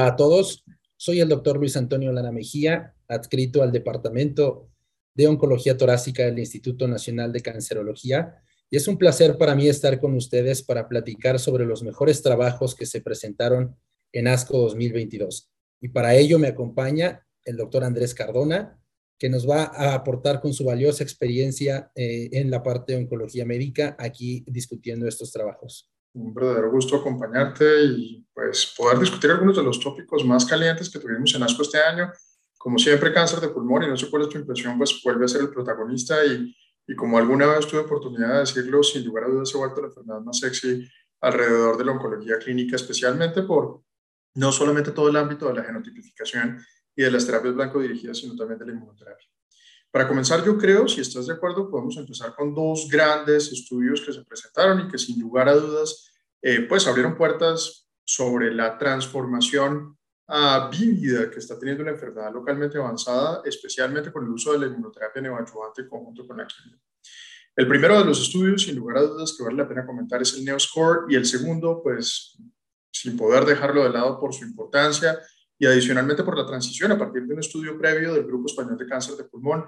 Hola a todos, soy el doctor Luis Antonio Lana Mejía, adscrito al Departamento de Oncología Torácica del Instituto Nacional de Cancerología, y es un placer para mí estar con ustedes para platicar sobre los mejores trabajos que se presentaron en ASCO 2022. Y para ello me acompaña el doctor Andrés Cardona, que nos va a aportar con su valiosa experiencia eh, en la parte de oncología médica aquí discutiendo estos trabajos un verdadero gusto acompañarte y pues poder discutir algunos de los tópicos más calientes que tuvimos en ASCO este año. Como siempre, cáncer de pulmón, y no sé cuál es tu impresión, pues vuelve a ser el protagonista y, y como alguna vez tuve oportunidad de decirlo, sin lugar a dudas se ha vuelto la enfermedad más sexy alrededor de la oncología clínica, especialmente por no solamente todo el ámbito de la genotipificación y de las terapias blanco dirigidas, sino también de la inmunoterapia. Para comenzar, yo creo, si estás de acuerdo, podemos empezar con dos grandes estudios que se presentaron y que sin lugar a dudas, eh, pues abrieron puertas sobre la transformación uh, vívida que está teniendo la enfermedad localmente avanzada, especialmente con el uso de la inmunoterapia neoadjuvante conjunto con la quimio. El primero de los estudios, sin lugar a dudas, que vale la pena comentar es el NeoScore y el segundo, pues sin poder dejarlo de lado por su importancia, y adicionalmente por la transición a partir de un estudio previo del Grupo Español de Cáncer de Pulmón.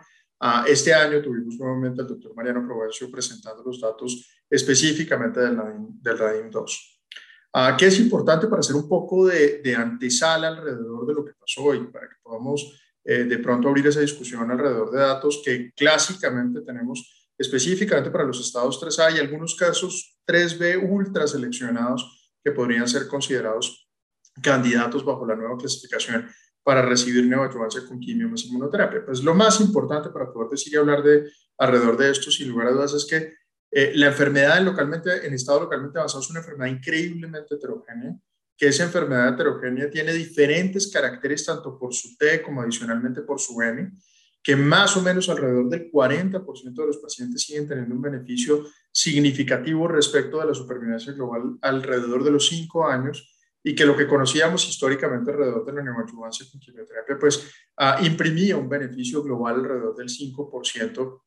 este año tuvimos nuevamente al doctor Mariano Provencio presentando los datos específicamente del RADIM, 2. ¿Qué es importante para hacer un poco de, de, antesala alrededor de lo que pasó hoy, para que podamos eh, de pronto abrir esa discusión alrededor de datos que clásicamente tenemos específicamente para los estados 3A y algunos casos 3B ultra seleccionados que podrían ser considerados candidatos bajo la nueva clasificación para recibir neoadjuvancia con quimio más inmunoterapia. Pues lo más importante para poder decir y hablar de alrededor de esto, sin lugar a dudas, es que eh, la enfermedad en, localmente, en estado localmente avanzado es una enfermedad increíblemente heterogénea, que esa enfermedad heterogénea tiene diferentes caracteres tanto por su T como adicionalmente por su M, que más o menos alrededor del 40% de los pacientes siguen teniendo un beneficio significativo respecto de la supervivencia global alrededor de los 5 años, y que lo que conocíamos históricamente alrededor de la neoadjuvancia con quimioterapia, pues ah, imprimía un beneficio global alrededor del 5%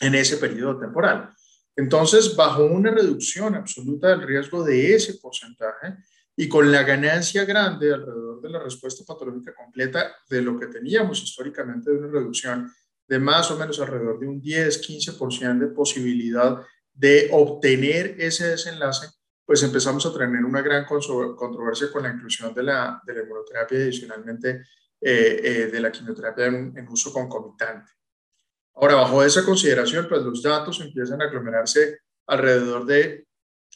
en ese periodo temporal. Entonces, bajo una reducción absoluta del riesgo de ese porcentaje y con la ganancia grande alrededor de la respuesta patológica completa de lo que teníamos históricamente de una reducción de más o menos alrededor de un 10-15% de posibilidad de obtener ese desenlace, pues empezamos a tener una gran controversia con la inclusión de la, de la inmunoterapia y adicionalmente eh, eh, de la quimioterapia en, en, uso concomitante. Ahora, bajo esa consideración, pues los datos empiezan a aglomerarse alrededor de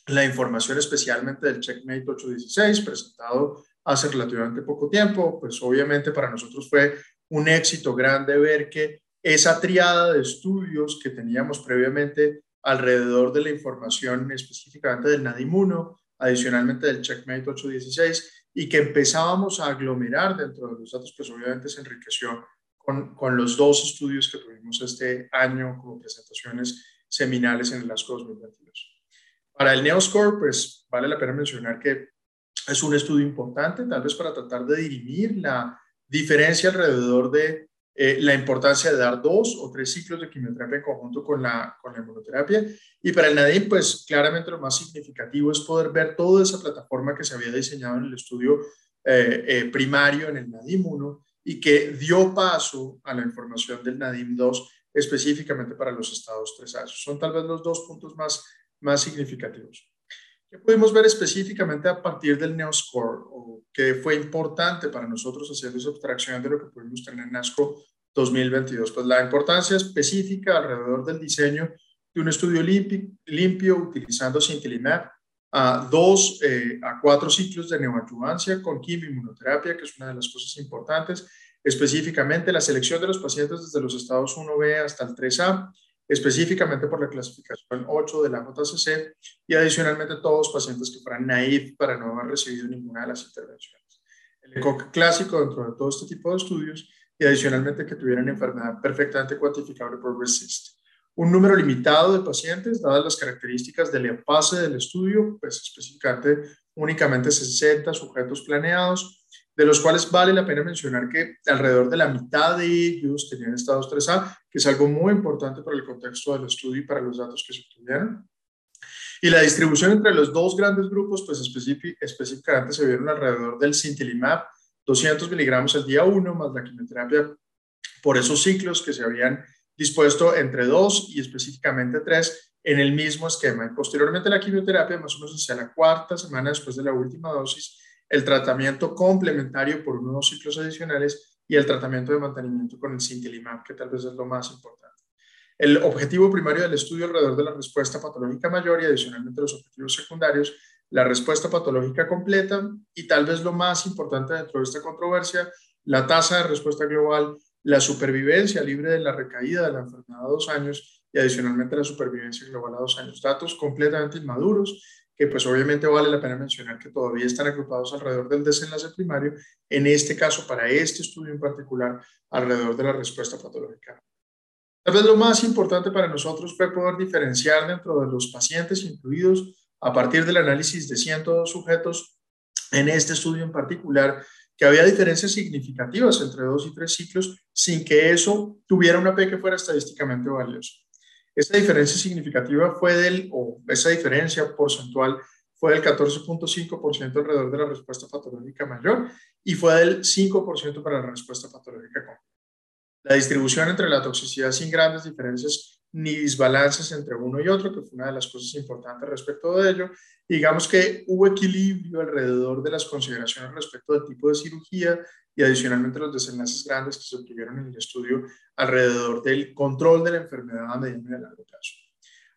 la información especialmente del Checkmate 816 presentado hace relativamente poco tiempo, pues obviamente para nosotros fue un éxito grande ver que esa triada de estudios que teníamos previamente alrededor de la información específicamente del NADIM1, adicionalmente del Checkmate 816, y que empezábamos a aglomerar dentro de los datos, pues obviamente se enriqueció con, con los dos estudios que tuvimos este año como presentaciones seminales en el ASCO 2022. Para el NeoScore, pues vale la pena mencionar que es un estudio importante, tal vez para tratar de dirimir la diferencia alrededor de eh, la importancia de dar dos o tres ciclos de quimioterapia en conjunto con la, con la inmunoterapia. Y para el NADIM, pues claramente lo más significativo es poder ver toda esa plataforma que se había diseñado en el estudio eh, eh, primario, en el NADIM 1, y que dio paso a la información del NADIM 2 específicamente para los estados 3A. Son tal vez los dos puntos más, más significativos. ¿Qué pudimos ver específicamente a partir del NeoScore o que fue importante para nosotros hacer esa abstracción de lo que pudimos tener en ASCO 2022? Pues la importancia específica alrededor del diseño de un estudio limpio, utilizando Sintilimab a dos eh, a cuatro ciclos de neoadjuvancia con quimioinmunoterapia, que es una de las cosas importantes, específicamente la selección de los pacientes desde los estados 1B hasta el 3A, específicamente por la clasificación 8 de la JCC y adicionalmente todos los pacientes que fueran naive para no haber recibido ninguna de las intervenciones. El ECOC clásico dentro de todo este tipo de estudios y adicionalmente que tuvieran enfermedad perfectamente cuantificable por RESIST. Un número limitado de pacientes, dadas las características del fase del estudio, pues específicamente únicamente 60 sujetos planeados, de los cuales vale la pena mencionar que alrededor de la mitad de ellos tenían estados 3A, que es algo muy importante para el contexto del estudio y para los datos que se obtuvieron. Y la distribución entre los dos grandes grupos, pues específicamente se vieron alrededor del Sintilimab 200 miligramos el día 1 más la quimioterapia por esos ciclos que se habían dispuesto entre 2 y específicamente 3 en el mismo esquema. Y posteriormente la quimioterapia, más o menos hacia la cuarta semana después de la última dosis, el tratamiento complementario por unos ciclos adicionales y el tratamiento de mantenimiento con el sintilimab, que tal vez es lo más importante. El objetivo primario del estudio alrededor de la respuesta patológica mayor y adicionalmente los objetivos secundarios, la respuesta patológica completa y tal vez lo más importante dentro de esta controversia, la tasa de respuesta global, la supervivencia libre de la recaída de la enfermedad a dos años y adicionalmente la supervivencia global a dos años. Datos completamente inmaduros pues obviamente vale la pena mencionar que todavía están agrupados alrededor del desenlace primario, en este caso, para este estudio en particular, alrededor de la respuesta patológica. Tal vez lo más importante para nosotros fue poder diferenciar dentro de los pacientes incluidos a partir del análisis de 102 sujetos en este estudio en particular, que había diferencias significativas entre dos y tres ciclos sin que eso tuviera una P que fuera estadísticamente valiosa. Esa diferencia significativa fue del, o esa diferencia porcentual fue del 14.5% alrededor de la respuesta patológica mayor y fue del 5% para la respuesta patológica completa. La distribución entre la toxicidad sin grandes diferencias ni desbalances entre uno y otro, que fue una de las cosas importantes respecto de ello. Digamos que hubo equilibrio alrededor de las consideraciones respecto del tipo de cirugía y adicionalmente los desenlaces grandes que se obtuvieron en el estudio alrededor del control de la enfermedad a mediano y a largo plazo.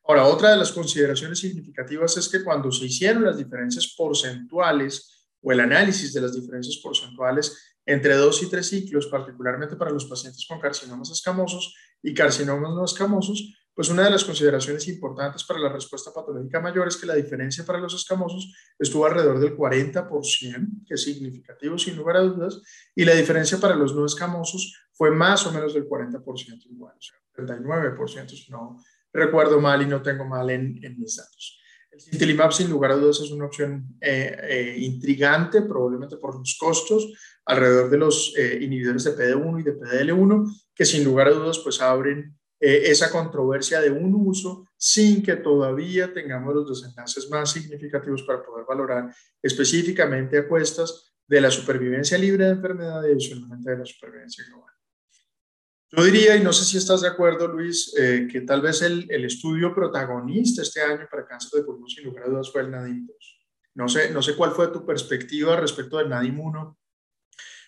Ahora, otra de las consideraciones significativas es que cuando se hicieron las diferencias porcentuales o el análisis de las diferencias porcentuales entre dos y tres ciclos, particularmente para los pacientes con carcinomas escamosos y carcinomas no escamosos, pues una de las consideraciones importantes para la respuesta patológica mayor es que la diferencia para los escamosos estuvo alrededor del 40%, que es significativo sin lugar a dudas, y la diferencia para los no escamosos fue más o menos del 40% igual, o sea, 39% si no recuerdo mal y no tengo mal en, mis datos. El sintilimab, sin lugar a dudas, es una opción eh, eh, intrigante, probablemente por los costos, alrededor de los eh, inhibidores de PD1 y de PDL1, que sin lugar a dudas, pues abren eh, esa controversia de un uso sin que todavía tengamos los desenlaces más significativos para poder valorar específicamente a cuestas de la supervivencia libre de enfermedad y adicionalmente de la supervivencia global. Yo diría, y no sé si estás de acuerdo, Luis, eh, que tal vez el, el, estudio protagonista este año para cáncer de pulmón, sin lugar a dudas, fue el NADIM 2. No sé, no sé cuál fue tu perspectiva respecto del NADIM 1,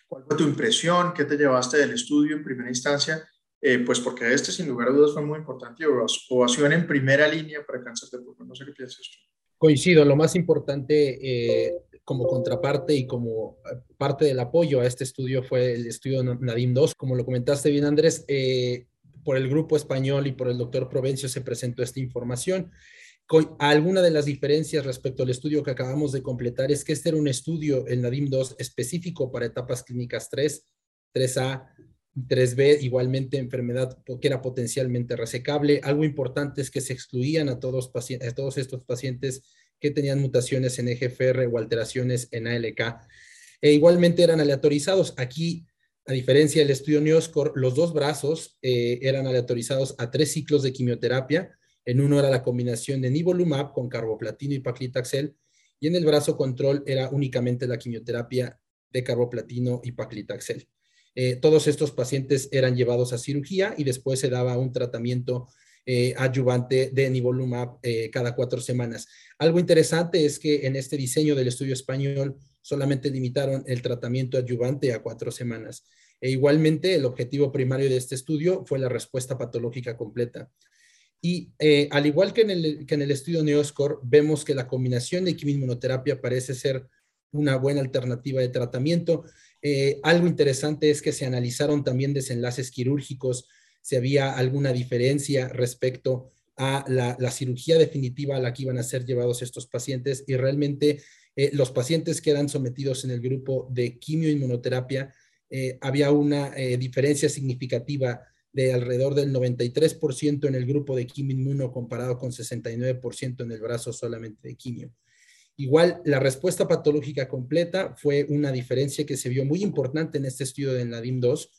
cuál fue tu impresión, qué te llevaste del estudio en primera instancia eh, pues porque este sin lugar a dudas fue muy importante y ovación en primera línea para cáncer de pulmón. No sé qué piensas tú. Coincido, lo más importante eh, como contraparte y como eh, parte del apoyo a este estudio fue el estudio Nadim 2. Como lo comentaste bien, Andrés, por el grupo español y por el doctor Provencio se presentó esta información. Con alguna de las diferencias respecto al estudio que acabamos de completar es que este era un estudio, el Nadim 2, específico para etapas clínicas 3, 3A, 3B, igualmente enfermedad que era potencialmente resecable. Algo importante es que se excluían a todos, a todos estos pacientes que tenían mutaciones en EGFR o alteraciones en ALK. E igualmente eran aleatorizados. Aquí, a diferencia del estudio Neoscore, los dos brazos eh, eran aleatorizados a tres ciclos de quimioterapia. En uno era la combinación de nivolumab con carboplatino y paclitaxel, y en el brazo control era únicamente la quimioterapia de carboplatino y paclitaxel. Eh, todos estos pacientes eran llevados a cirugía y después se daba un tratamiento eh, adyuvante de nivolumab eh, cada cuatro semanas. Algo interesante es que en este diseño del estudio español solamente limitaron el tratamiento adyuvante a cuatro semanas. E igualmente, el objetivo primario de este estudio fue la respuesta patológica completa. Y al igual que en, el, que en el estudio Neoscore, vemos que la combinación de quimioinmunoterapia parece ser una buena alternativa de tratamiento. Eh, algo interesante es que se analizaron también desenlaces quirúrgicos, si había alguna diferencia respecto a la, cirugía definitiva a la que iban a ser llevados estos pacientes y realmente eh, los pacientes que eran sometidos en el grupo de quimioinmunoterapia, eh, había una diferencia significativa de alrededor del 93% en el grupo de quimioinmuno comparado con 69% en el brazo solamente de quimio. Igual, la respuesta patológica completa fue una diferencia que se vio muy importante en este estudio de NADIM 2,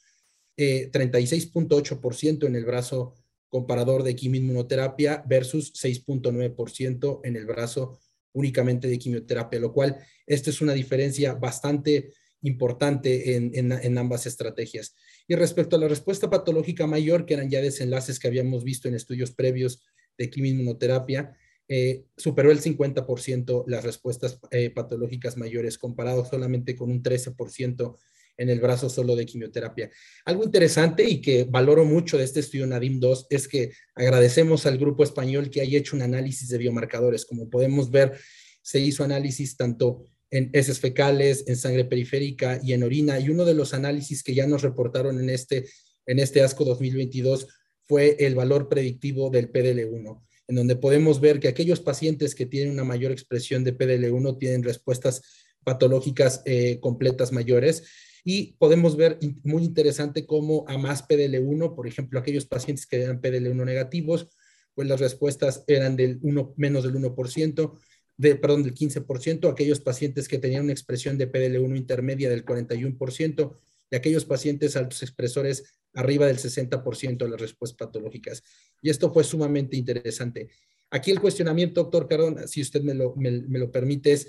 36.8% en el brazo comparador de quimioinmunoterapia versus 6.9% en el brazo únicamente de quimioterapia, lo cual esta es una diferencia bastante importante en, ambas estrategias. Y respecto a la respuesta patológica mayor, que eran ya desenlaces que habíamos visto en estudios previos de quimioinmunoterapia, eh, superó el 50% las respuestas eh, patológicas mayores, comparado solamente con un 13% en el brazo solo de quimioterapia. Algo interesante y que valoro mucho de este estudio NADIM 2 es que agradecemos al grupo español que haya hecho un análisis de biomarcadores. Como podemos ver, se hizo análisis tanto en heces fecales, en sangre periférica y en orina. Y uno de los análisis que ya nos reportaron en este, en este ASCO 2022 fue el valor predictivo del PDL1, en donde podemos ver que aquellos pacientes que tienen una mayor expresión de PDL1 tienen respuestas patológicas eh, completas mayores. Y podemos ver muy interesante cómo a más PDL1, por ejemplo, aquellos pacientes que eran PDL1 negativos, pues las respuestas eran del 1, menos del 1%, de, perdón, del 15%, aquellos pacientes que tenían una expresión de PDL1 intermedia del 41% y aquellos pacientes altos expresores arriba del 60% de las respuestas patológicas. Y esto fue sumamente interesante. Aquí el cuestionamiento, doctor Carón, si usted me lo, me, lo permite, es,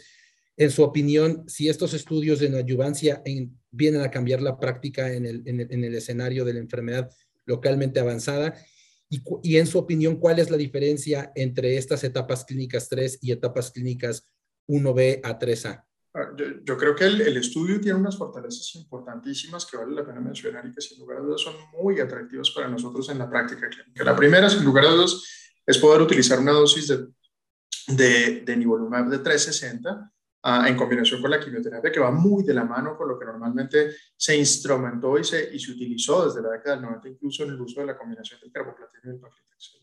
en su opinión, si estos estudios de adjuvancia vienen a cambiar la práctica en el, en, el, en el escenario de la enfermedad localmente avanzada y, en su opinión, ¿cuál es la diferencia entre estas etapas clínicas 3 y etapas clínicas 1B a 3A? Ah, yo, creo que el, estudio tiene unas fortalezas importantísimas que vale la pena mencionar y que sin lugar a dudas son muy atractivas para nosotros en la práctica clínica. La primera, sin lugar a dudas, es poder utilizar una dosis de, de, de nivolumab de 360 en combinación con la quimioterapia, que va muy de la mano con lo que normalmente se instrumentó y se, y se utilizó desde la década del 90, incluso en el uso de la combinación del carboplatino y el paclitaxel.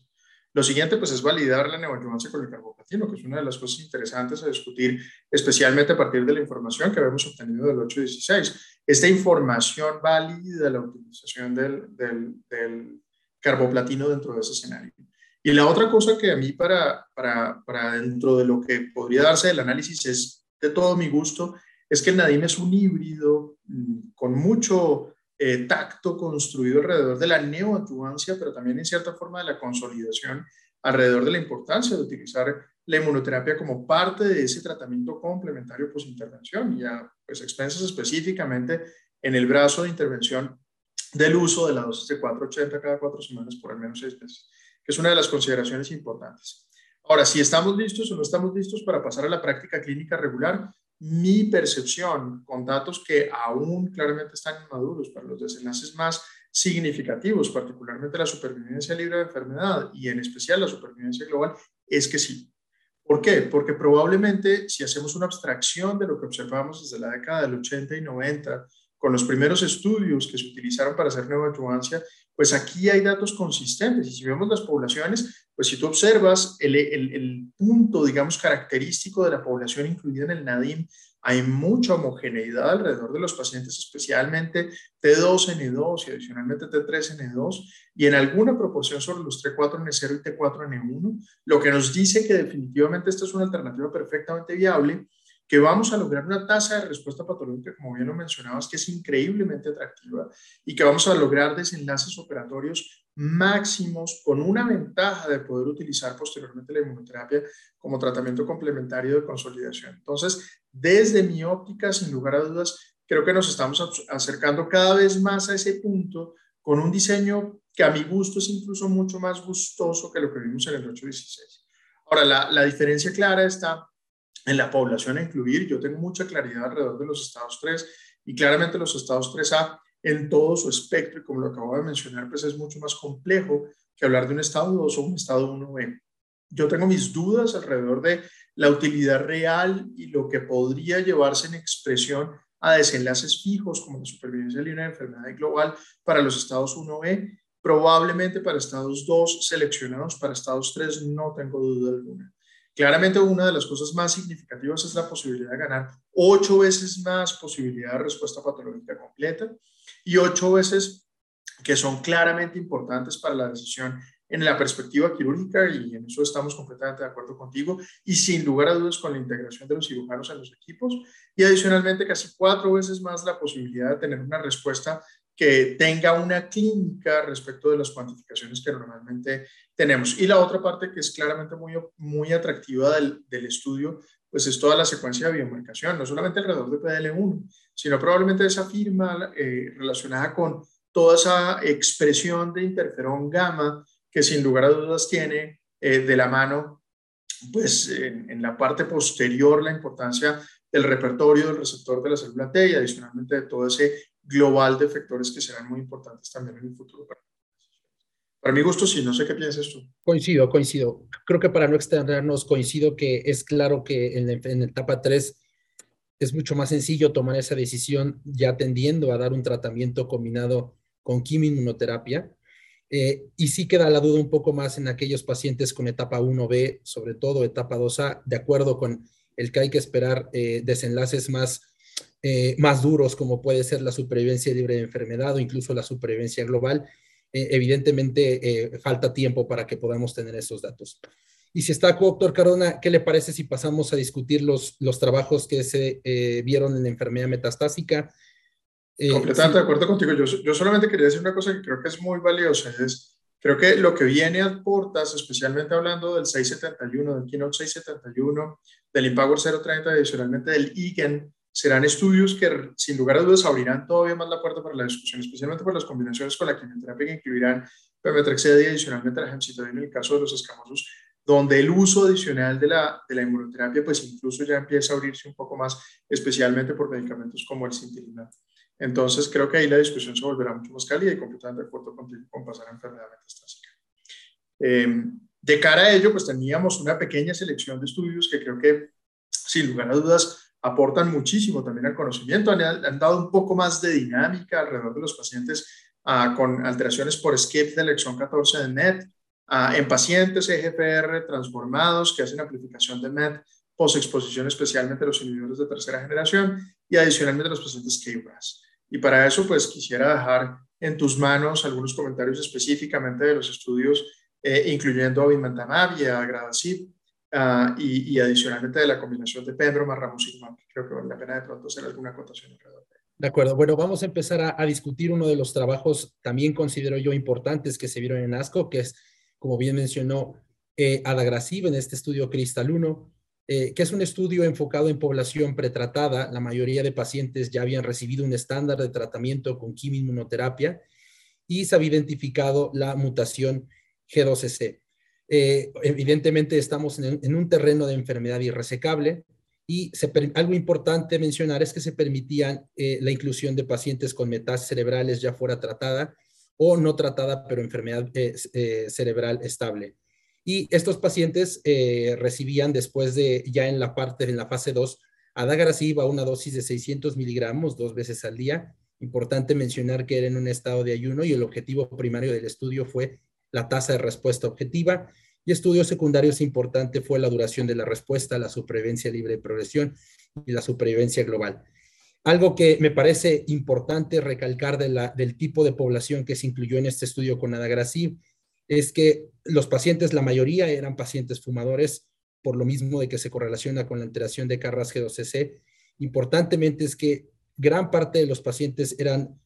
Lo siguiente, pues, es validar la neoadjuvancia con el carboplatino, que es una de las cosas interesantes a discutir, especialmente a partir de la información que habíamos obtenido del 816. Esta información valida la utilización del, del, del carboplatino dentro de ese escenario. Y la otra cosa que a mí para, para, para dentro de lo que podría darse del análisis es de todo mi gusto, es que el Nadim es un híbrido mm, con mucho eh, tacto construido alrededor de la neoadjuvancia, pero también en cierta forma de la consolidación alrededor de la importancia de utilizar la inmunoterapia como parte de ese tratamiento complementario posintervención y a pues, expensas específicamente en el brazo de intervención del uso de la dosis de 480 cada cuatro semanas por al menos seis meses, que es una de las consideraciones importantes. Ahora, si estamos listos o no estamos listos para pasar a la práctica clínica regular, mi percepción con datos que aún claramente están inmaduros para los desenlaces más significativos, particularmente la supervivencia libre de enfermedad y en especial la supervivencia global, es que sí. ¿Por qué? Porque probablemente si hacemos una abstracción de lo que observamos desde la década del 80 y 90, con los primeros estudios que se utilizaron para hacer neoadjuvancia, pues aquí hay datos consistentes. Y si vemos las poblaciones, pues si tú observas el, el, punto, digamos, característico de la población incluida en el NADIM, hay mucha homogeneidad alrededor de los pacientes, especialmente T2N2 y adicionalmente T3N2, y en alguna proporción sobre los T4N0 y T4N1, lo que nos dice que definitivamente esta es una alternativa perfectamente viable que vamos a lograr una tasa de respuesta patológica, como bien lo mencionabas, que es increíblemente atractiva y que vamos a lograr desenlaces operatorios máximos con una ventaja de poder utilizar posteriormente la inmunoterapia como tratamiento complementario de consolidación. Entonces, desde mi óptica, sin lugar a dudas, creo que nos estamos acercando cada vez más a ese punto con un diseño que a mi gusto es incluso mucho más gustoso que lo que vimos en el 816. Ahora, la, la diferencia clara está en la población a incluir. Yo tengo mucha claridad alrededor de los estados 3 y claramente los estados 3A en todo su espectro y como lo acabo de mencionar, pues es mucho más complejo que hablar de un estado 2 o un estado 1B. Yo tengo mis dudas alrededor de la utilidad real y lo que podría llevarse en expresión a desenlaces fijos como la supervivencia de enfermedad global para los estados 1B, probablemente para estados 2 seleccionados, para estados 3 no tengo duda alguna. Claramente una de las cosas más significativas es la posibilidad de ganar ocho veces más posibilidad de respuesta patológica completa y ocho veces que son claramente importantes para la decisión en la perspectiva quirúrgica y en eso estamos completamente de acuerdo contigo y sin lugar a dudas con la integración de los cirujanos en los equipos y adicionalmente casi cuatro veces más la posibilidad de tener una respuesta que tenga una clínica respecto de las cuantificaciones que normalmente tenemos. Y la otra parte que es claramente muy, muy atractiva del, del estudio, pues es toda la secuencia de biomarcación, no solamente alrededor de PDL1, sino probablemente esa firma eh, relacionada con toda esa expresión de interferón gamma que sin lugar a dudas tiene eh, de la mano, pues en, la parte posterior la importancia del repertorio del receptor de la célula T y adicionalmente de todo ese global de efectores que serán muy importantes también en el futuro. Para mi gusto, sí, no sé qué piensas tú. Coincido, coincido. Creo que para no extendernos, coincido que es claro que en, en etapa 3 es mucho más sencillo tomar esa decisión ya tendiendo a dar un tratamiento combinado con quimioinmunoterapia. Eh, y sí queda la duda un poco más en aquellos pacientes con etapa 1B, sobre todo etapa 2A, de acuerdo con el que hay que esperar eh, desenlaces más, eh, más duros, como puede ser la supervivencia libre de enfermedad o incluso la supervivencia global. evidentemente, falta tiempo para que podamos tener esos datos. Y si está, doctor Cardona, ¿qué le parece si pasamos a discutir los, los trabajos que se eh, vieron en la enfermedad metastásica? Eh, Completamente de acuerdo contigo. Yo, yo solamente quería decir una cosa que creo que es muy valiosa, es creo que lo que viene a Portas, especialmente hablando del 671, del Keynote 671, del Empower 030 y adicionalmente del IGEN, serán estudios que sin lugar a dudas abrirán todavía más la puerta para la discusión, especialmente por las combinaciones con la quimioterapia que incluirán pemetrexed y adicionalmente la gemcitabina en el caso de los escamosos donde el uso adicional de la, de la inmunoterapia pues incluso ya empieza a abrirse un poco más, especialmente por medicamentos como el cintilina. Entonces creo que ahí la discusión se volverá mucho más cálida y completamente de acuerdo con, con pasar a enfermedad metastásica. Em, de cara a ello, pues teníamos una pequeña selección de estudios que creo que, sin lugar a dudas, aportan muchísimo también al conocimiento, han, dado un poco más de dinámica alrededor de los pacientes ah, con alteraciones por skip de lección 14 de NET, en pacientes EGFR transformados que hacen amplificación de MET post-exposición, especialmente los inhibidores de tercera generación y adicionalmente los pacientes KRAS. Y para eso, pues quisiera dejar en tus manos algunos comentarios específicamente de los estudios, eh, incluyendo avimentamab y agradacib, uh, y, y, adicionalmente de la combinación de pembro más ramucirumab, creo que vale la pena de pronto hacer alguna acotación de acuerdo. Bueno, vamos a empezar a, discutir uno de los trabajos también considero yo importantes que se vieron en ASCO, que es como bien mencionó eh, Adagrasiv en este estudio Cristal 1, eh, que es un estudio enfocado en población pretratada. La mayoría de pacientes ya habían recibido un estándar de tratamiento con quimioinmunoterapia y se había identificado la mutación G12C. Eh, evidentemente estamos en, un terreno de enfermedad irresecable y algo importante mencionar es que se permitían eh, la inclusión de pacientes con metástasis cerebrales ya fuera tratada o no tratada, pero enfermedad eh, eh, cerebral estable. Y estos pacientes eh, recibían después de, ya en la parte, en la fase 2, adagrasib una dosis de 600 miligramos dos veces al día. Importante mencionar que era en un estado de ayuno y el objetivo primario del estudio fue la tasa de respuesta objetiva. Y estudios secundarios importante fue la duración de la respuesta, la supervivencia libre de progresión y la supervivencia global. Algo que me parece importante recalcar del tipo de población que se incluyó en este estudio con adagrasib es que los pacientes, la mayoría eran pacientes fumadores, por lo mismo de que se correlaciona con la alteración de Carras G12C. Importantemente es que gran parte de los pacientes eran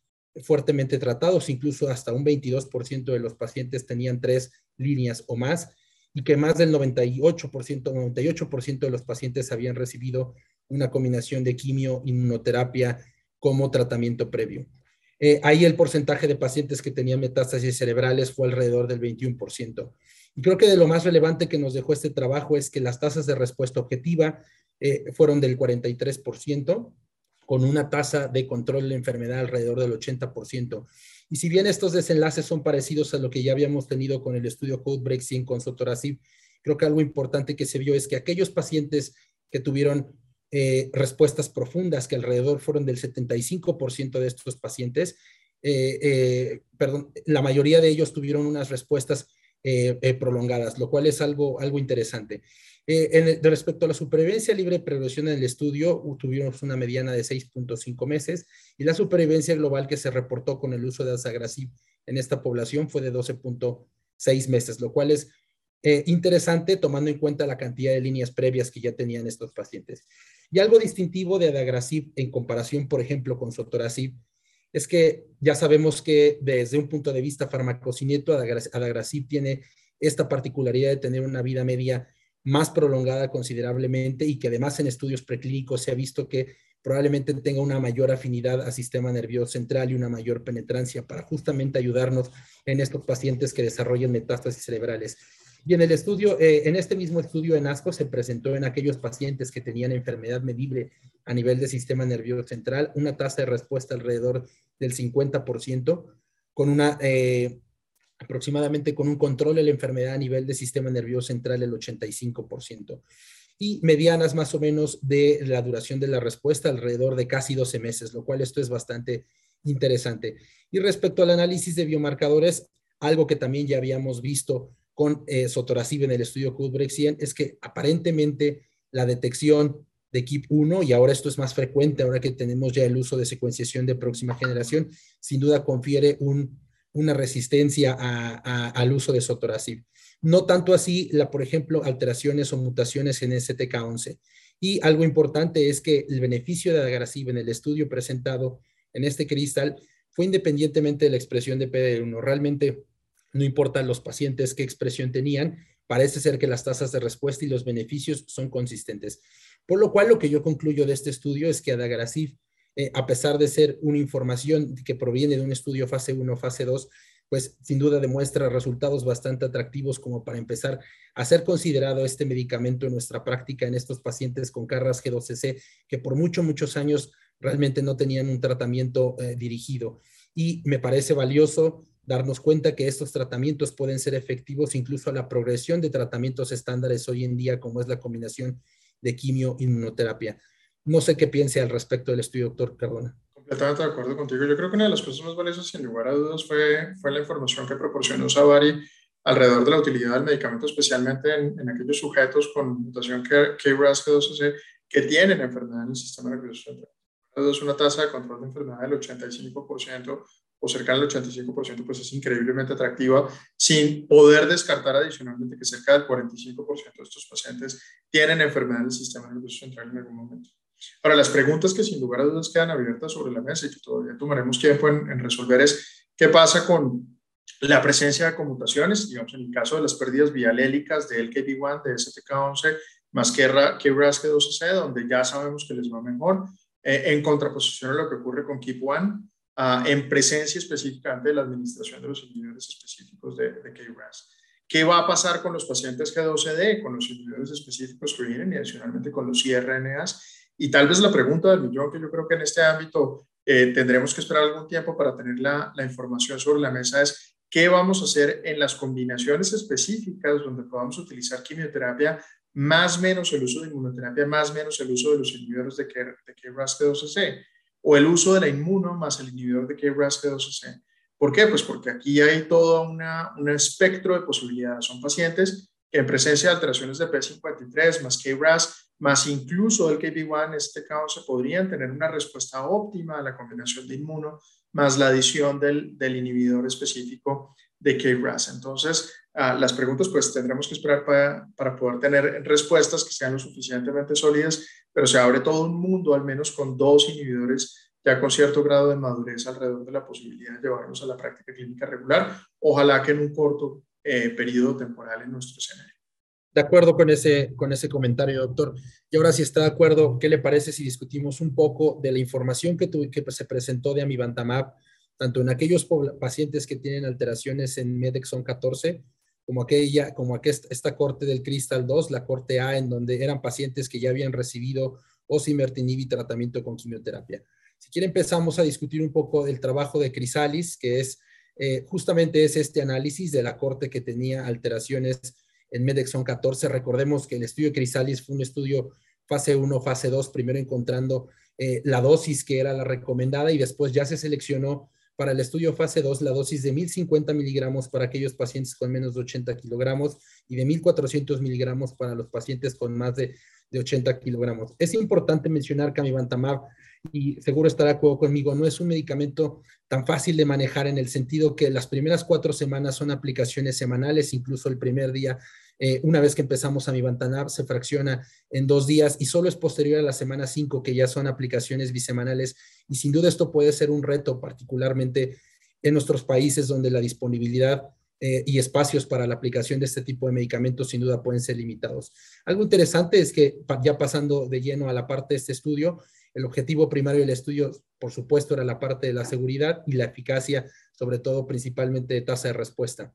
fuertemente tratados, incluso hasta un 22% de los pacientes tenían tres líneas o más, y que más del 98%, 98% de los pacientes habían recibido una combinación de quimio, inmunoterapia como tratamiento previo. Eh, ahí el porcentaje de pacientes que tenían metástasis cerebrales fue alrededor del 21%. Y creo que de lo más relevante que nos dejó este trabajo es que las tasas de respuesta objetiva eh, fueron del 43%, con una tasa de control de enfermedad alrededor del 80%. Y si bien estos desenlaces son parecidos a lo que ya habíamos tenido con el estudio Codebreak 100 con sotorasib, creo que algo importante que se vio es que aquellos pacientes que tuvieron eh, respuestas profundas, que alrededor fueron del 75% de estos pacientes. Eh, eh, perdón, la mayoría de ellos tuvieron unas respuestas prolongadas, lo cual es algo, algo interesante. En de respecto a la supervivencia libre de progresión en el estudio, tuvimos una mediana de 6.5 meses y la supervivencia global que se reportó con el uso de azagrasib en esta población fue de 12.6 meses, lo cual es interesante tomando en cuenta la cantidad de líneas previas que ya tenían estos pacientes. Y algo distintivo de adagrasib en comparación, por ejemplo, con sotorasib, es que ya sabemos que desde un punto de vista farmacocineto, adagrasib tiene esta particularidad de tener una vida media más prolongada considerablemente y que además en estudios preclínicos se ha visto que probablemente tenga una mayor afinidad al sistema nervioso central y una mayor penetrancia para justamente ayudarnos en estos pacientes que desarrollan metástasis cerebrales. Y en el estudio, eh, en este mismo estudio en ASCO se presentó en aquellos pacientes que tenían enfermedad medible a nivel del sistema nervioso central una tasa de respuesta alrededor del 50%, con una, eh, aproximadamente con un control de la enfermedad a nivel del sistema nervioso central el 85% y medianas más o menos de la duración de la respuesta alrededor de casi 12 meses, lo cual esto es bastante interesante. Y respecto al análisis de biomarcadores, algo que también ya habíamos visto con eh, sotorasib en el estudio CUDBREX-100 es que aparentemente la detección de KIP1, y ahora esto es más frecuente, ahora que tenemos ya el uso de secuenciación de próxima generación, sin duda confiere una resistencia al uso de sotorasib. No tanto así, la, por ejemplo, alteraciones o mutaciones en STK11. Y algo importante es que el beneficio de adagrasib en el estudio presentado en este cristal fue independientemente de la expresión de PD1. Realmente no importa los pacientes qué expresión tenían, parece ser que las tasas de respuesta y los beneficios son consistentes. Por lo cual, lo que yo concluyo de este estudio es que adagrasib, eh, a pesar de ser una información que proviene de un estudio fase 1, fase 2, pues sin duda demuestra resultados bastante atractivos como para empezar a ser considerado este medicamento en nuestra práctica en estos pacientes con carras G12C que por muchos, muchos años realmente no tenían un tratamiento eh, dirigido. Y me parece valioso darnos cuenta que estos tratamientos pueden ser efectivos incluso a la progresión de tratamientos estándares hoy en día, como es la combinación de quimio-inmunoterapia. No sé qué piense al respecto del estudio, doctor Cardona. Completamente de acuerdo contigo. Yo creo que una de las cosas más valiosas, sin lugar a dudas, fue, fue la información que proporcionó Savari alrededor de la utilidad del medicamento, especialmente en, aquellos sujetos con mutación KRAS G12C que tienen enfermedad en el sistema nervioso central. Es una tasa de control de enfermedad del 85% o cercana al 85%, pues es increíblemente atractiva, sin poder descartar adicionalmente que cerca del 45% de estos pacientes tienen enfermedad en el sistema nervioso central en algún momento. Ahora, las preguntas que sin lugar a dudas quedan abiertas sobre la mesa y que todavía tomaremos tiempo en, resolver es qué pasa con la presencia de conmutaciones, digamos en el caso de las pérdidas vialélicas de LKB1, de STK11, más que KRAS G12C, donde ya sabemos que les va mejor, eh, en contraposición a lo que ocurre con KIP1, ah, en presencia específicamente de la administración de los inhibidores específicos de, de KRAS. ¿Qué va a pasar con los pacientes G12D, con los inhibidores específicos que vienen y adicionalmente con los IRNAs? Y tal vez la pregunta del millón, que yo creo que en este ámbito eh, tendremos que esperar algún tiempo para tener la, información sobre la mesa, es qué vamos a hacer en las combinaciones específicas donde podamos utilizar quimioterapia más menos el uso de inmunoterapia, más menos el uso de los inhibidores de, KRAS G12C, o el uso de la inmuno más el inhibidor de KRAS G12C. ¿Por qué? Pues porque aquí hay todo un espectro de posibilidades. Son pacientes que en presencia de alteraciones de P53 más KRAS más incluso el KB1 en este caso podrían tener una respuesta óptima a la combinación de inmuno, más la adición del, del inhibidor específico de KRAS. Entonces, ah, las preguntas pues tendremos que esperar para, para poder tener respuestas que sean lo suficientemente sólidas, pero se abre todo un mundo, al menos con dos inhibidores ya con cierto grado de madurez alrededor de la posibilidad de llevarnos a la práctica clínica regular, ojalá que en un corto eh, periodo temporal en nuestro escenario. De acuerdo con ese, con ese comentario, doctor. Y ahora, si está de acuerdo, ¿qué le parece si discutimos un poco de la información que, que se presentó de amivantamab, tanto en aquellos pacientes que tienen alteraciones en MEDEXON 14, como aquella, como aquesta, esta corte del Crystal 2, la corte A, en donde eran pacientes que ya habían recibido osimertinib y tratamiento con quimioterapia. Si quiere, empezamos a discutir un poco del trabajo de Crisalis, que es eh, justamente es este análisis de la corte que tenía alteraciones en Medexon 14. Recordemos que el estudio de Crisalis fue un estudio fase 1, fase 2, primero encontrando eh, la dosis que era la recomendada y después ya se seleccionó para el estudio fase 2 la dosis de 1050 miligramos para aquellos pacientes con menos de 80 kilogramos y de 1400 miligramos para los pacientes con más de, de 80 kilogramos. Es importante mencionar que amivantamab y seguro estará de acuerdo conmigo, no es un medicamento tan fácil de manejar en el sentido que las primeras cuatro semanas son aplicaciones semanales, incluso el primer día, eh, una vez que empezamos a mi Mivantanab, se fracciona en dos días y solo es posterior a la semana cinco que ya son aplicaciones bisemanales y sin duda esto puede ser un reto, particularmente en nuestros países donde la disponibilidad eh, y espacios para la aplicación de este tipo de medicamentos sin duda pueden ser limitados. Algo interesante es que ya pasando de lleno a la parte de este estudio, El objetivo primario del estudio, por supuesto, era la parte de la seguridad y la eficacia, sobre todo principalmente de tasa de respuesta.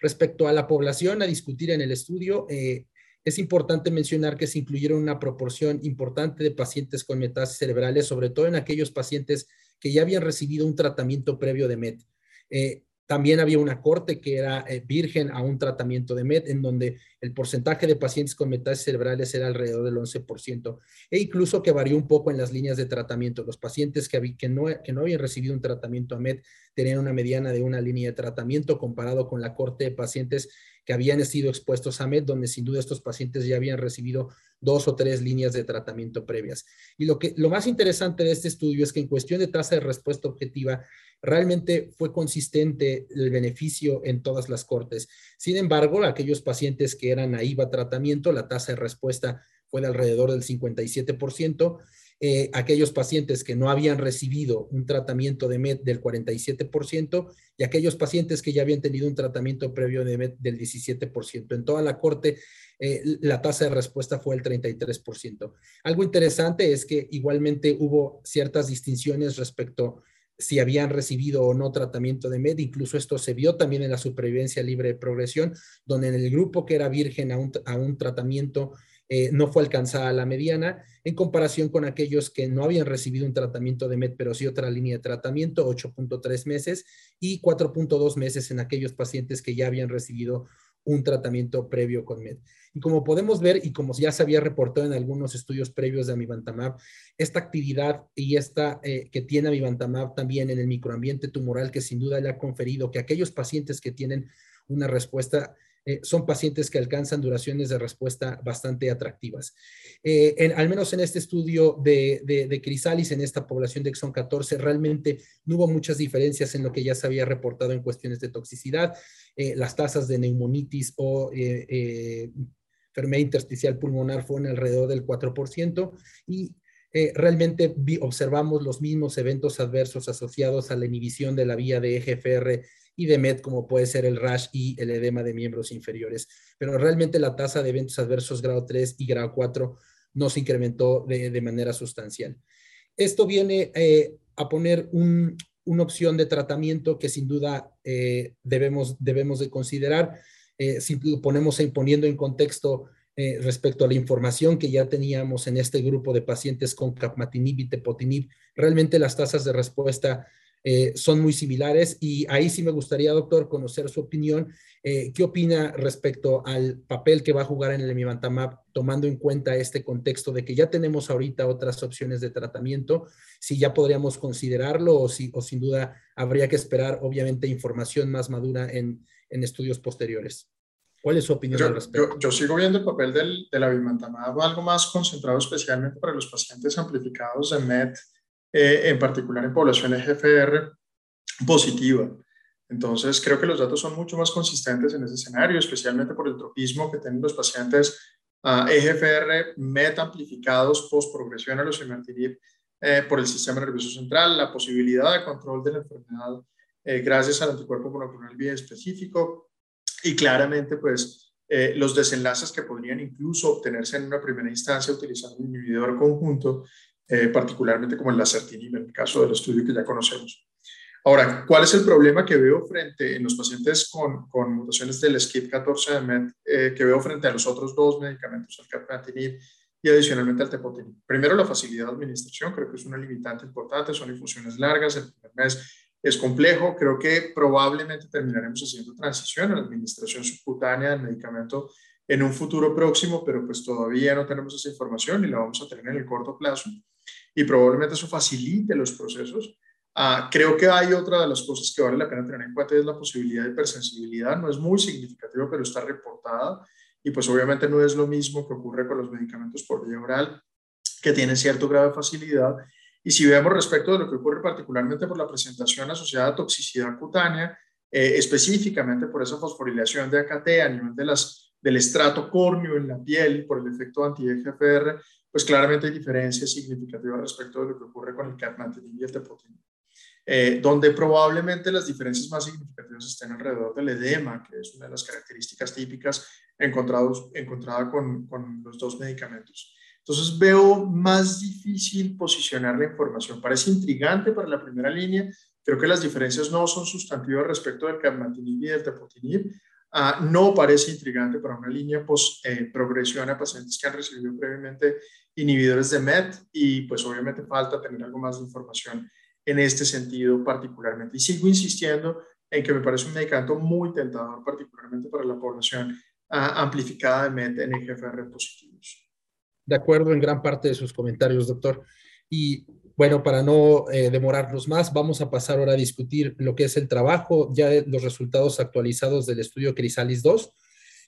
Respecto a la población a discutir en el estudio, eh, es importante mencionar que se incluyeron una proporción importante de pacientes con metástasis cerebrales, sobre todo en aquellos pacientes que ya habían recibido un tratamiento previo de MET. Eh, también había una corte que era eh, virgen a un tratamiento de MET, en donde el porcentaje de pacientes con metástasis cerebrales era alrededor del 11%, e incluso que varió un poco en las líneas de tratamiento. Los pacientes que, no, que no habían recibido un tratamiento a MET tenían una mediana de una línea de tratamiento comparado con la corte de pacientes que habían sido expuestos a MET, donde sin duda estos pacientes ya habían recibido dos o tres líneas de tratamiento previas. Y lo, que, lo más interesante de este estudio es que en cuestión de tasa de respuesta objetiva, realmente fue consistente el beneficio en todas las cortes. Sin embargo, aquellos pacientes que eran a IVA tratamiento, la tasa de respuesta fue de alrededor del 57%. Eh, aquellos pacientes que no habían recibido un tratamiento de MED del 47% y aquellos pacientes que ya habían tenido un tratamiento previo de MED del 17%. En toda la corte, eh, la tasa de respuesta fue el 33%. Algo interesante es que igualmente hubo ciertas distinciones respecto si habían recibido o no tratamiento de MED. Incluso esto se vio también en la supervivencia libre de progresión, donde en el grupo que era virgen a un, a un tratamiento eh, no fue alcanzada la mediana en comparación con aquellos que no habían recibido un tratamiento de MED, pero sí otra línea de tratamiento, 8.3 meses y 4.2 meses en aquellos pacientes que ya habían recibido un tratamiento previo con MED. Y como podemos ver, y como ya se había reportado en algunos estudios previos de amivantamab, esta actividad y esta eh, que tiene amivantamab también en el microambiente tumoral, que sin duda le ha conferido que aquellos pacientes que tienen una respuesta eh, son pacientes que alcanzan duraciones de respuesta bastante atractivas. Eh, al menos en este estudio de, de, Crisalis, en esta población de Exxon 14, realmente no hubo muchas diferencias en lo que ya se había reportado en cuestiones de toxicidad. Eh, las tasas de neumonitis o enfermedad intersticial pulmonar fueron alrededor del 4% y realmente observamos los mismos eventos adversos asociados a la inhibición de la vía de EGFR y de MED, como puede ser el rash y el edema de miembros inferiores. Pero realmente la tasa de eventos adversos grado 3 y grado 4 no se incrementó de, manera sustancial. Esto viene eh, a poner una opción de tratamiento que sin duda eh, debemos, debemos de considerar. Eh, si ponemos poniendo en contexto respecto a la información que ya teníamos en este grupo de pacientes con capmatinib y tepotinib, realmente las tasas de respuesta eh, son muy similares y ahí sí me gustaría, doctor, conocer su opinión. Eh, ¿Qué opina respecto al papel que va a jugar en el Emivantamab, tomando en cuenta este contexto de que ya tenemos ahorita otras opciones de tratamiento? Si ya podríamos considerarlo o, si, o sin duda habría que esperar, obviamente, información más madura en, en estudios posteriores. ¿Cuál es su opinión yo, al respecto? Yo, sigo viendo el papel del, del avimantamab algo más concentrado especialmente para los pacientes amplificados de MET eh, en particular en poblaciones GFR positiva. Entonces, creo que los datos son mucho más consistentes en ese escenario, especialmente por el tropismo que tienen los pacientes uh, EGFR MET amplificados post progresión a los eh, por el sistema nervioso central, la posibilidad de control de la enfermedad eh, gracias al anticuerpo monoclonal bien específico y claramente, pues, eh, los desenlaces que podrían incluso obtenerse en una primera instancia utilizando un inhibidor conjunto eh, particularmente como el lacertinib, en el caso del estudio que ya conocemos. Ahora, ¿cuál es el problema que veo frente en los pacientes con, con mutaciones del SKIP14 de MET, eh, que veo frente a los otros dos medicamentos, el capmatinib y adicionalmente al tepotinib? Primero, la facilidad de administración, creo que es una limitante importante, son infusiones largas, el primer mes es complejo, creo que probablemente terminaremos haciendo transición a la administración subcutánea del medicamento en un futuro próximo, pero pues todavía no tenemos esa información y la vamos a tener en el corto plazo y probablemente eso facilite los procesos. Ah, creo que hay otra de las cosas que vale la pena tener en cuenta es la posibilidad de hipersensibilidad. No es muy significativa, pero está reportada y pues obviamente no es lo mismo que ocurre con los medicamentos por vía oral, que tienen cierto grado de facilidad. Y si vemos respecto de lo que ocurre particularmente por la presentación asociada a toxicidad cutánea, eh, específicamente por esa fosforilación de AKT a nivel de las, del estrato córneo en la piel por el efecto anti-EGFR, pues claramente hay diferencias significativas respecto de lo que ocurre con el capmatinib y el tepotinib. Eh, donde probablemente las diferencias más significativas estén alrededor del edema, que es una de las características típicas encontrados, encontrada con, con los dos medicamentos. Entonces veo más difícil posicionar la información. Parece intrigante para la primera línea. Creo que las diferencias no son sustantivas respecto del carmatinib y del tepotinib. Ah, no parece intrigante para una línea post eh, progresión a pacientes que han recibido previamente inhibidores de MET y pues obviamente falta tener algo más de información en este sentido particularmente. Y sigo insistiendo en que me parece un medicamento muy tentador, particularmente para la población ah, amplificada de MET en EGFR positivos. De acuerdo en gran parte de sus comentarios, doctor. Y bueno, para no eh, demorarnos más, vamos a pasar ahora a discutir lo que es el trabajo, ya los resultados actualizados del estudio Crisalis 2,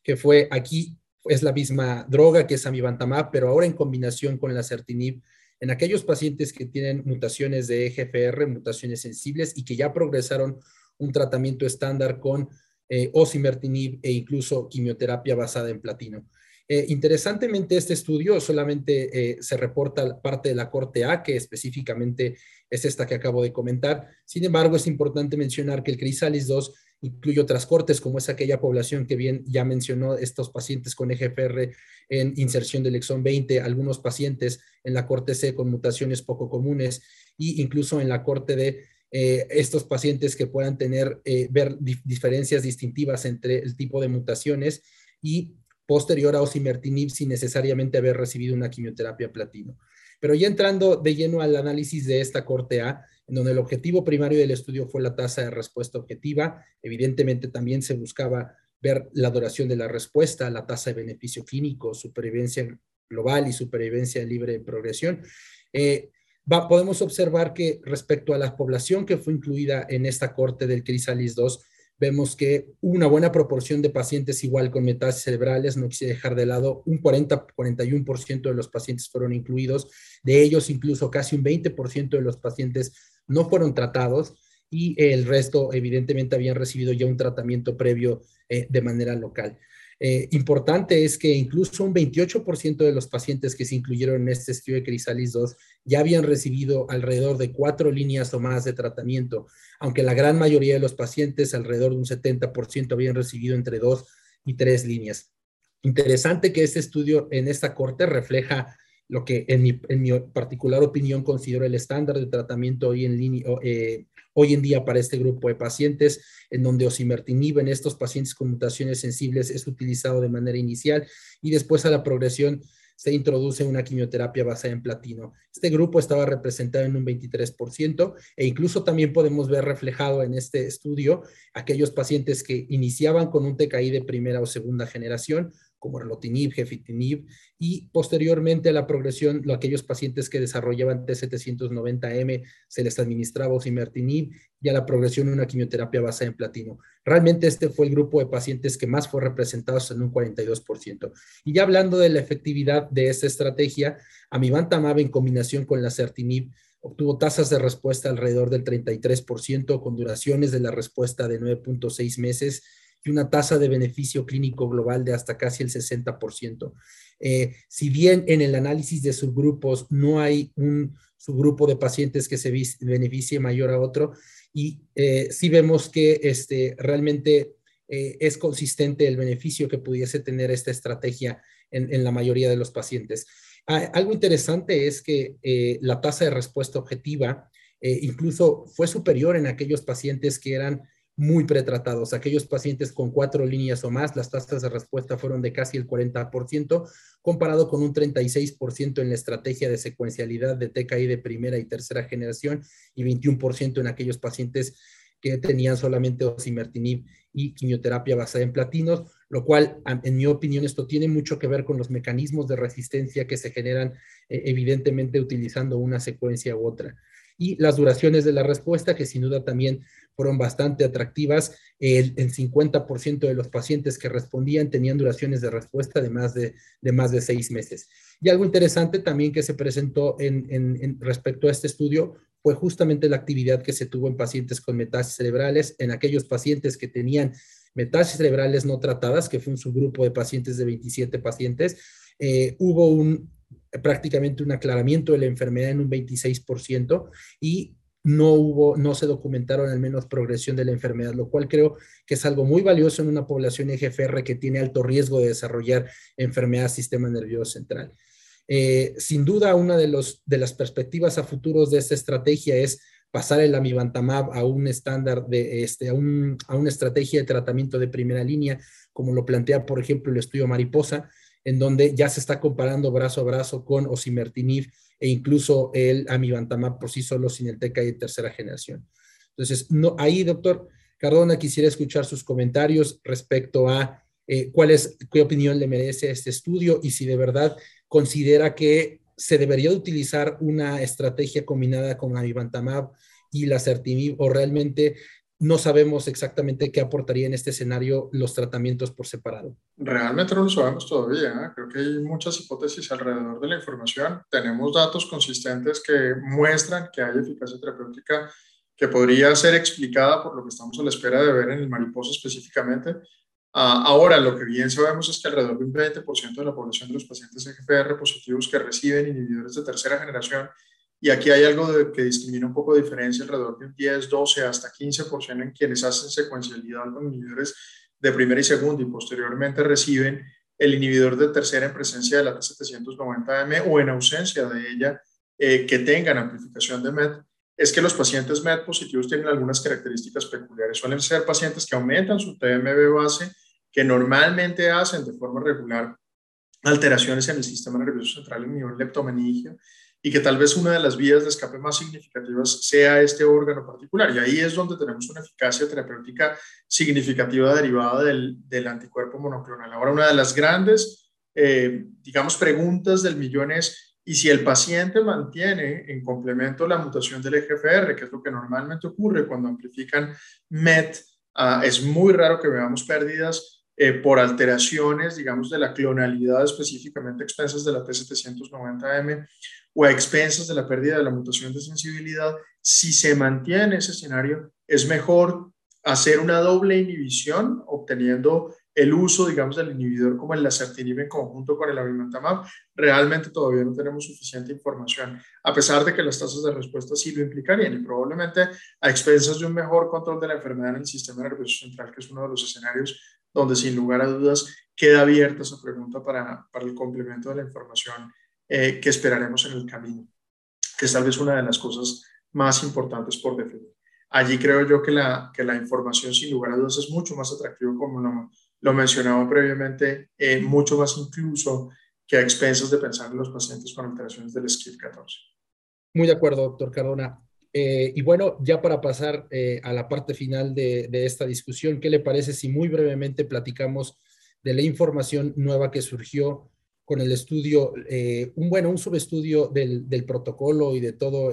que fue aquí, es la misma droga que es amivantamab, pero ahora en combinación con la certinib en aquellos pacientes que tienen mutaciones de EGFR, mutaciones sensibles y que ya progresaron un tratamiento estándar con eh, osimertinib e incluso quimioterapia basada en platino. Eh, interesantemente, este estudio solamente eh, se reporta parte de la corte A, que específicamente es esta que acabo de comentar. Sin embargo, es importante mencionar que el Crisalis 2 incluye otras cortes, como es aquella población que bien ya mencionó, estos pacientes con EGFR en inserción del exón 20, algunos pacientes en la corte C con mutaciones poco comunes e incluso en la corte de eh, estos pacientes que puedan tener, ver diferencias distintivas entre el tipo de mutaciones y posterior a osimertinib sin necesariamente haber recibido una quimioterapia platino. Pero ya entrando de lleno al análisis de esta corte A, en donde el objetivo primario del estudio fue la tasa de respuesta objetiva, evidentemente también se buscaba ver la duración de la respuesta, la tasa de beneficio clínico, supervivencia global y supervivencia libre de progresión. Eh, podemos observar que respecto a la población que fue incluida en esta corte del Crisalis 2, vemos que una buena proporción de pacientes igual con metástasis cerebrales, no quise dejar de lado, un 40-41% de los pacientes fueron incluidos, de ellos incluso casi un 20% de los pacientes no fueron tratados y el resto evidentemente habían recibido ya un tratamiento previo eh, de manera local. Eh, importante es que incluso un 28% de los pacientes que se incluyeron en este estudio de Crisalis 2 ya habían recibido alrededor de cuatro líneas o más de tratamiento, aunque la gran mayoría de los pacientes, alrededor de un 70%, habían recibido entre dos y tres líneas. Interesante que este estudio en esta corte refleja lo que en mi, particular opinión considero el estándar de tratamiento hoy en línea, eh, hoy en día para este grupo de pacientes, en donde osimertinib en estos pacientes con mutaciones sensibles es utilizado de manera inicial y después a la progresión se introduce una quimioterapia basada en platino. Este grupo estaba representado en un 23% e incluso también podemos ver reflejado en este estudio aquellos pacientes que iniciaban con un TKI de primera o segunda generación como erlotinib, gefitinib, y posteriormente a la progresión, aquellos pacientes que desarrollaban T790M se les administraba osimertinib y a la progresión una quimioterapia basada en platino. Realmente este fue el grupo de pacientes que más fue representado en un 42%. Y ya hablando de la efectividad de esta estrategia, amivantamab en combinación con la certinib obtuvo tasas de respuesta alrededor del 33%, con duraciones de la respuesta de 9.6 meses y una tasa de beneficio clínico global de hasta casi el 60%. Eh, si bien en el análisis de subgrupos no hay un subgrupo de pacientes que se beneficie mayor a otro, y eh, sí vemos que este, realmente eh, es consistente el beneficio que pudiese tener esta estrategia en, la mayoría de los pacientes. Ah, algo interesante es que la tasa de respuesta objetiva incluso fue superior en aquellos pacientes que eran muy pretratados. Aquellos pacientes con cuatro líneas o más, las tasas de respuesta fueron de casi el 40%, comparado con un 36% en la estrategia de secuencialidad de TKI de primera y tercera generación y 21% en aquellos pacientes que tenían solamente osimertinib y quimioterapia basada en platinos, lo cual, en mi opinión, esto tiene mucho que ver con los mecanismos de resistencia que se generan eh, evidentemente utilizando una secuencia u otra y las duraciones de la respuesta, que sin duda también fueron bastante atractivas. El, 50% de los pacientes que respondían tenían duraciones de respuesta de más de, de más de seis meses. Y algo interesante también que se presentó en, en, respecto a este estudio fue justamente la actividad que se tuvo en pacientes con metástasis cerebrales, en aquellos pacientes que tenían metástasis cerebrales no tratadas, que fue un subgrupo de pacientes de 27 pacientes, eh, hubo un, prácticamente un aclaramiento de la enfermedad en un 26% y no hubo, no se documentaron al menos progresión de la enfermedad, lo cual creo que es algo muy valioso en una población EGFR que tiene alto riesgo de desarrollar enfermedad sistema nervioso central. Eh, sin duda, una de, los, de las perspectivas a futuros de esta estrategia es pasar el amivantamab a un estándar de este, a, a una estrategia de tratamiento de primera línea, como lo plantea, por ejemplo, el estudio Mariposa, en donde ya se está comparando brazo a brazo con osimertinib e incluso el amivantamab por sí solo sin el TKI de tercera generación. Entonces, no, ahí, doctor Cardona, quisiera escuchar sus comentarios respecto a eh, cuál es, qué opinión le merece este estudio y si de verdad considera que se debería utilizar una estrategia combinada con amivantamab y la certinib o realmente no sabemos exactamente qué aportaría en este escenario los tratamientos por separado. Realmente no lo sabemos todavía. ¿eh? Creo que hay muchas hipótesis alrededor de la información. Tenemos datos consistentes que muestran que hay eficacia terapéutica que podría ser explicada por lo que estamos a la espera de ver en el mariposa específicamente. Ah, ahora, lo que bien sabemos es que alrededor de un 20% de la población de los pacientes EGFR positivos que reciben inhibidores de tercera generación y aquí hay algo que discrimina un poco de diferencia, alrededor de un 10, 12, hasta 15% en quienes hacen secuencialidad con inhibidores de primera y segunda y posteriormente reciben el inhibidor de tercera en presencia de la T790M o en ausencia de ella eh, que tengan amplificación de MET, es que los pacientes MET positivos tienen algunas características peculiares. Suelen ser pacientes que aumentan su TMB base, que normalmente hacen de forma regular alteraciones en el sistema nervioso central en nivel leptomeningio y que tal vez una de las vías de escape más significativas sea este órgano particular. Y ahí es donde tenemos una eficacia terapéutica significativa derivada del, del anticuerpo monoclonal. Ahora, una de las grandes, eh, digamos, preguntas del millón es, ¿y si el paciente mantiene en complemento la mutación del EGFR, que es lo que normalmente ocurre cuando amplifican MET? Ah, es muy raro que veamos pérdidas eh, por alteraciones, digamos, de la clonalidad específicamente expensas de la T790M o a expensas de la pérdida de la mutación de sensibilidad, si se mantiene ese escenario, es mejor hacer una doble inhibición, obteniendo el uso, digamos, del inhibidor como el lacertinib en conjunto con el abimantamab. Realmente todavía no tenemos suficiente información, a pesar de que las tasas de respuesta sí lo implicarían y probablemente a expensas de un mejor control de la enfermedad en el sistema nervioso central, que es uno de los escenarios donde sin lugar a dudas queda abierta esa pregunta para, para el complemento de la información eh, que esperaremos en el camino, que es tal vez una de las cosas más importantes por definir. Allí creo yo que la, que la información sin lugar a dudas es mucho más atractiva, como lo, lo mencionaba previamente, eh, mucho más incluso que a expensas de pensar en los pacientes con alteraciones del SKID 14. Muy de acuerdo, doctor Cardona. Eh, y bueno, ya para pasar a la parte final de, de, esta discusión, ¿qué le parece si muy brevemente platicamos de la información nueva que surgió con el estudio, eh, un bueno, un subestudio del, del protocolo y de todo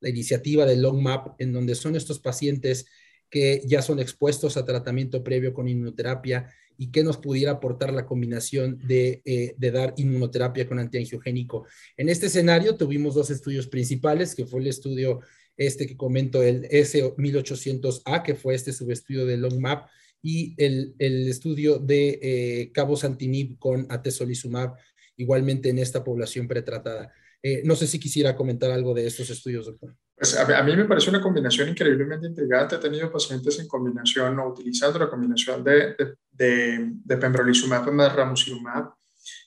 la iniciativa del Long Map, en donde son estos pacientes que ya son expuestos a tratamiento previo con inmunoterapia y que nos pudiera aportar la combinación de, eh, de, dar inmunoterapia con antiangiogénico. En este escenario tuvimos dos estudios principales, que fue el estudio este que comento, el S1800A, que fue este subestudio del Long Map, y el, estudio de eh, cabozantinib con atezolizumab, igualmente en esta población pretratada. Eh, no sé si quisiera comentar algo de estos estudios, doctor. Pues a, mí me parece una combinación increíblemente intrigante. He tenido pacientes en combinación o utilizando la combinación de, de, de, pembrolizumab más ramucirumab.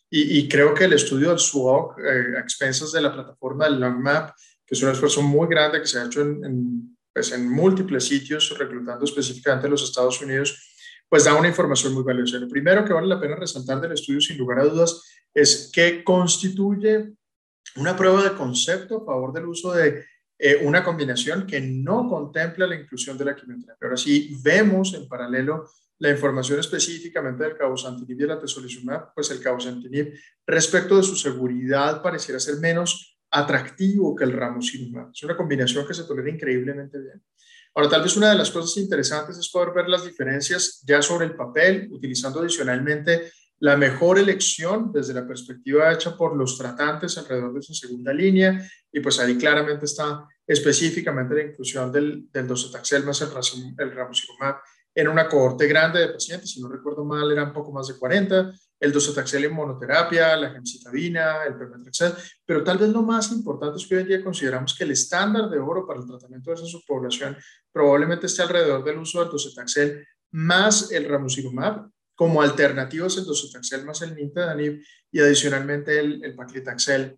Y, y, creo que el estudio del SWOG eh, a expensas de la plataforma del LongMap, que es un esfuerzo muy grande que se ha hecho en, en pues en múltiples sitios, reclutando específicamente en los Estados Unidos, pues da una información muy valiosa. Lo primero que vale la pena resaltar del estudio, sin lugar a dudas, es que constituye una prueba de concepto a favor del uso de eh, una combinación que no contempla la inclusión de la quimioterapia. Ahora sí, vemos en paralelo la información específicamente del cabozantinib y la tesolizumab, pues el cabozantinib respecto de su seguridad pareciera ser menos atractivo que el ramucirumab. Es una combinación que se tolera increíblemente bien. Ahora, tal vez una de las cosas interesantes es poder ver las diferencias ya sobre el papel, utilizando adicionalmente la mejor elección desde la perspectiva hecha por los tratantes alrededor de esa segunda línea, y pues ahí claramente está específicamente la inclusión del, del docetaxel más el, el ramucirumab en una cohorte grande de pacientes, si no recuerdo mal, eran poco más de 40, el docetaxel en monoterapia, la gemcitabina, el permetrexel, pero tal vez lo más importante es que hoy en día consideramos que el estándar de oro para el tratamiento de esa subpoblación probablemente esté alrededor del uso del docetaxel más el ramucirumab como alternativas el docetaxel más el nintedanib y adicionalmente el, el paclitaxel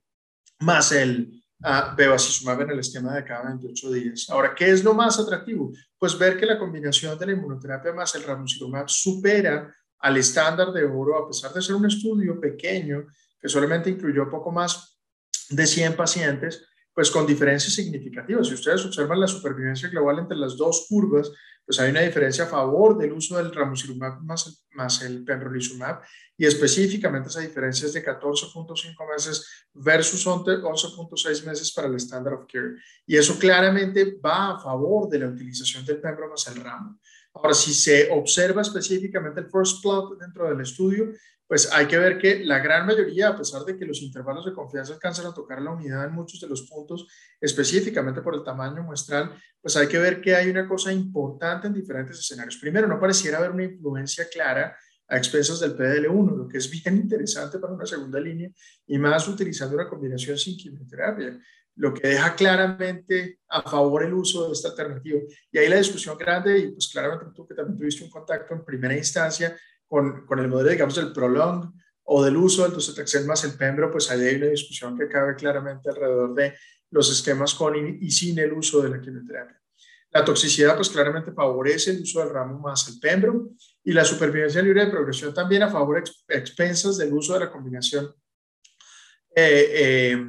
más el uh, bevacizumab en el esquema de cada 28 días. Ahora, ¿qué es lo más atractivo? Pues ver que la combinación de la inmunoterapia más el ramucirumab supera al estándar de oro, a pesar de ser un estudio pequeño que solamente incluyó poco más de 100 pacientes, pues con diferencias significativas. Si ustedes observan la supervivencia global entre las dos curvas, pues hay una diferencia a favor del uso del ramucirumab más, más el pembrolizumab y específicamente esa diferencia es de 14.5 meses versus 11.6 meses para el standard of care. Y eso claramente va a favor de la utilización del pembro más el ramo. Ahora, si se observa específicamente el first plot dentro del estudio, pues hay que ver que la gran mayoría, a pesar de que los intervalos de confianza alcanzan a tocar la unidad en muchos de los puntos, específicamente por el tamaño muestral, pues hay que ver que hay una cosa importante en diferentes escenarios. Primero, no pareciera haber una influencia clara a expensas del PDL1, lo que es bien interesante para una segunda línea y más utilizando una combinación sin quimioterapia, lo que deja claramente a favor el uso de esta alternativa. Y ahí la discusión grande, y pues claramente tú que también tuviste un contacto en primera instancia con, con el modelo, digamos, del prolong o del uso del docetaxel más el pembro, pues ahí hay una discusión que cabe claramente alrededor de los esquemas con y sin el uso de la quimioterapia. La toxicidad, pues claramente favorece el uso del ramo más el pembro y la supervivencia libre de progresión también a favor de expensas del uso de la combinación. Eh, eh,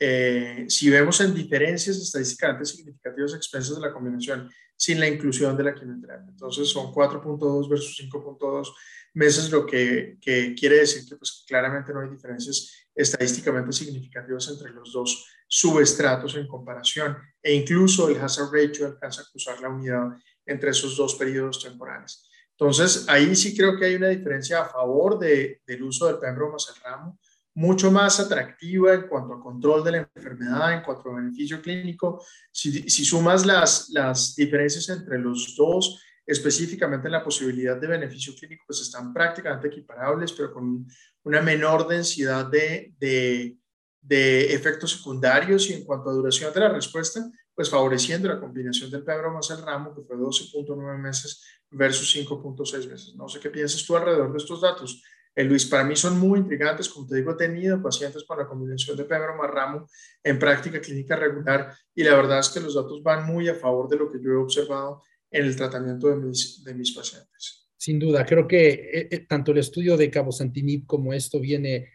eh, si vemos en diferencias estadísticamente significativas expensas de la combinación sin la inclusión de la quimioterapia. Entonces son 4.2 versus 5.2 meses, lo que, quiere decir que pues, claramente no hay diferencias estadísticamente significativas entre los dos subestratos en comparación e incluso el hazard ratio alcanza a cruzar la unidad entre esos dos periodos temporales. Entonces, ahí sí creo que hay una diferencia a favor de, del uso del pembro más el ramo, mucho más atractiva en cuanto a control de la enfermedad, en cuanto a beneficio clínico. Si, si sumas las, las diferencias entre los dos, específicamente en la posibilidad de beneficio clínico, pues están prácticamente equiparables, pero con una menor densidad de, de, de efectos secundarios y en cuanto a duración de la respuesta, pues favoreciendo la combinación del pembro más el ramo, que fue 12.9 meses versus 5.6 meses. No sé qué piensas tú alrededor de estos datos. Eh, Luis, para mí son muy intrigantes. Como te digo, he tenido pacientes con la combinación de pembro más ramo en práctica clínica regular y la verdad es que los datos van muy a favor de lo que yo he observado en el tratamiento de mis, de mis pacientes. Sin duda, creo que eh, eh, tanto el estudio de Cabo Santinib como esto viene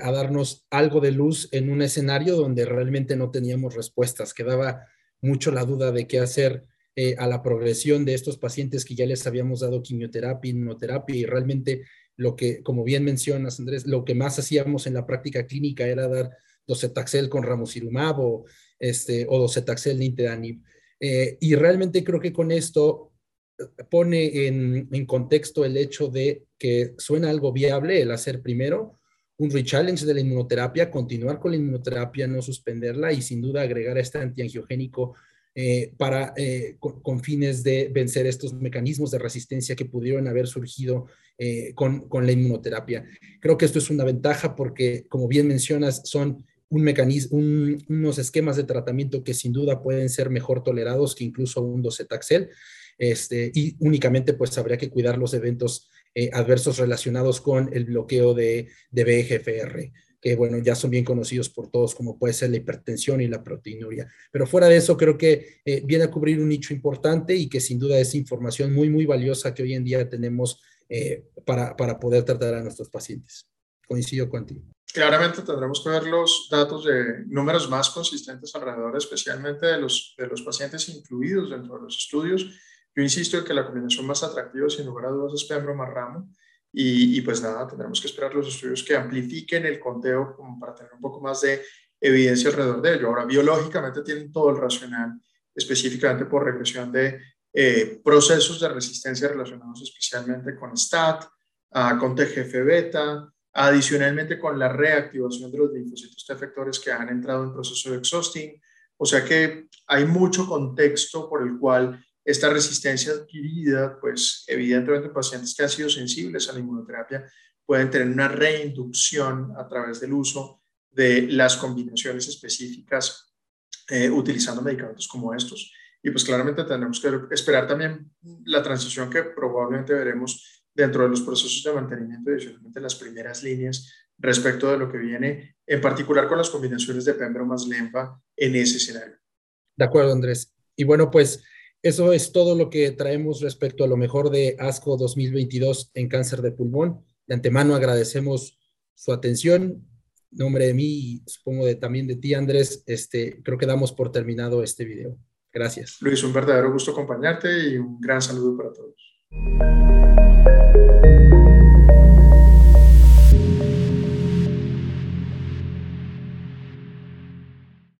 a darnos algo de luz en un escenario donde realmente no teníamos respuestas. Quedaba mucho la duda de qué hacer eh, a la progresión de estos pacientes que ya les habíamos dado quimioterapia, inmunoterapia y realmente lo que, como bien mencionas, Andrés, lo que más hacíamos en la práctica clínica era dar docetaxel con ramucirumab o, este, o docetaxel nintedanib. Eh, y realmente creo que con esto pone en, en, contexto el hecho de que suena algo viable el hacer primero un rechallenge de la inmunoterapia, continuar con la inmunoterapia, no suspenderla y sin duda agregar a este antiangiogénico eh, para, eh, con, fines de vencer estos mecanismos de resistencia que pudieron haber surgido eh, con, con, la inmunoterapia. Creo que esto es una ventaja porque, como bien mencionas, son un mecanismo, unos esquemas de tratamiento que sin duda pueden ser mejor tolerados que incluso un docetaxel. Este, y únicamente pues habría que cuidar los eventos adversos relacionados con el bloqueo de, de BGFR que bueno, ya son bien conocidos por todos, como puede ser la hipertensión y la proteinuria. Pero fuera de eso, creo que eh, viene a cubrir un nicho importante y que sin duda es información muy, muy valiosa que hoy en día tenemos eh, para, para poder tratar a nuestros pacientes. Coincido contigo. Claramente tendremos que ver los datos de números más consistentes alrededor, especialmente de los, de los pacientes incluidos dentro de los estudios. Yo insisto en que la combinación más atractiva, sin lugar a dudas, es pembro más ramo y, pues nada, tendremos que esperar los estudios que amplifiquen el conteo para tener un poco más de evidencia alrededor de ello. Ahora, biológicamente tienen todo el racional, específicamente por regresión de eh, procesos de resistencia relacionados especialmente con STAT, uh, con TGF-beta, adicionalmente con la reactivación de los linfocitos T efectores que han entrado en proceso de exhausting. O sea que hay mucho contexto por el cual esta resistencia adquirida, pues evidentemente pacientes que han sido sensibles a la inmunoterapia pueden tener una reinducción a través del uso de las combinaciones específicas eh, utilizando medicamentos como estos. Y pues claramente tendremos que esperar también la transición que probablemente veremos dentro de los procesos de mantenimiento, adicionalmente las primeras líneas respecto de lo que viene, en particular con las combinaciones de Pembro más Lempa en ese escenario. De acuerdo, Andrés. Y bueno, pues eso es todo lo que traemos respecto a lo mejor de ASCO 2022 en cáncer de pulmón. De antemano agradecemos su atención. En nombre de mí y supongo también de ti, Andrés, este, creo que damos por terminado este video. Gracias. Luis, un verdadero gusto acompañarte y un gran saludo para todos.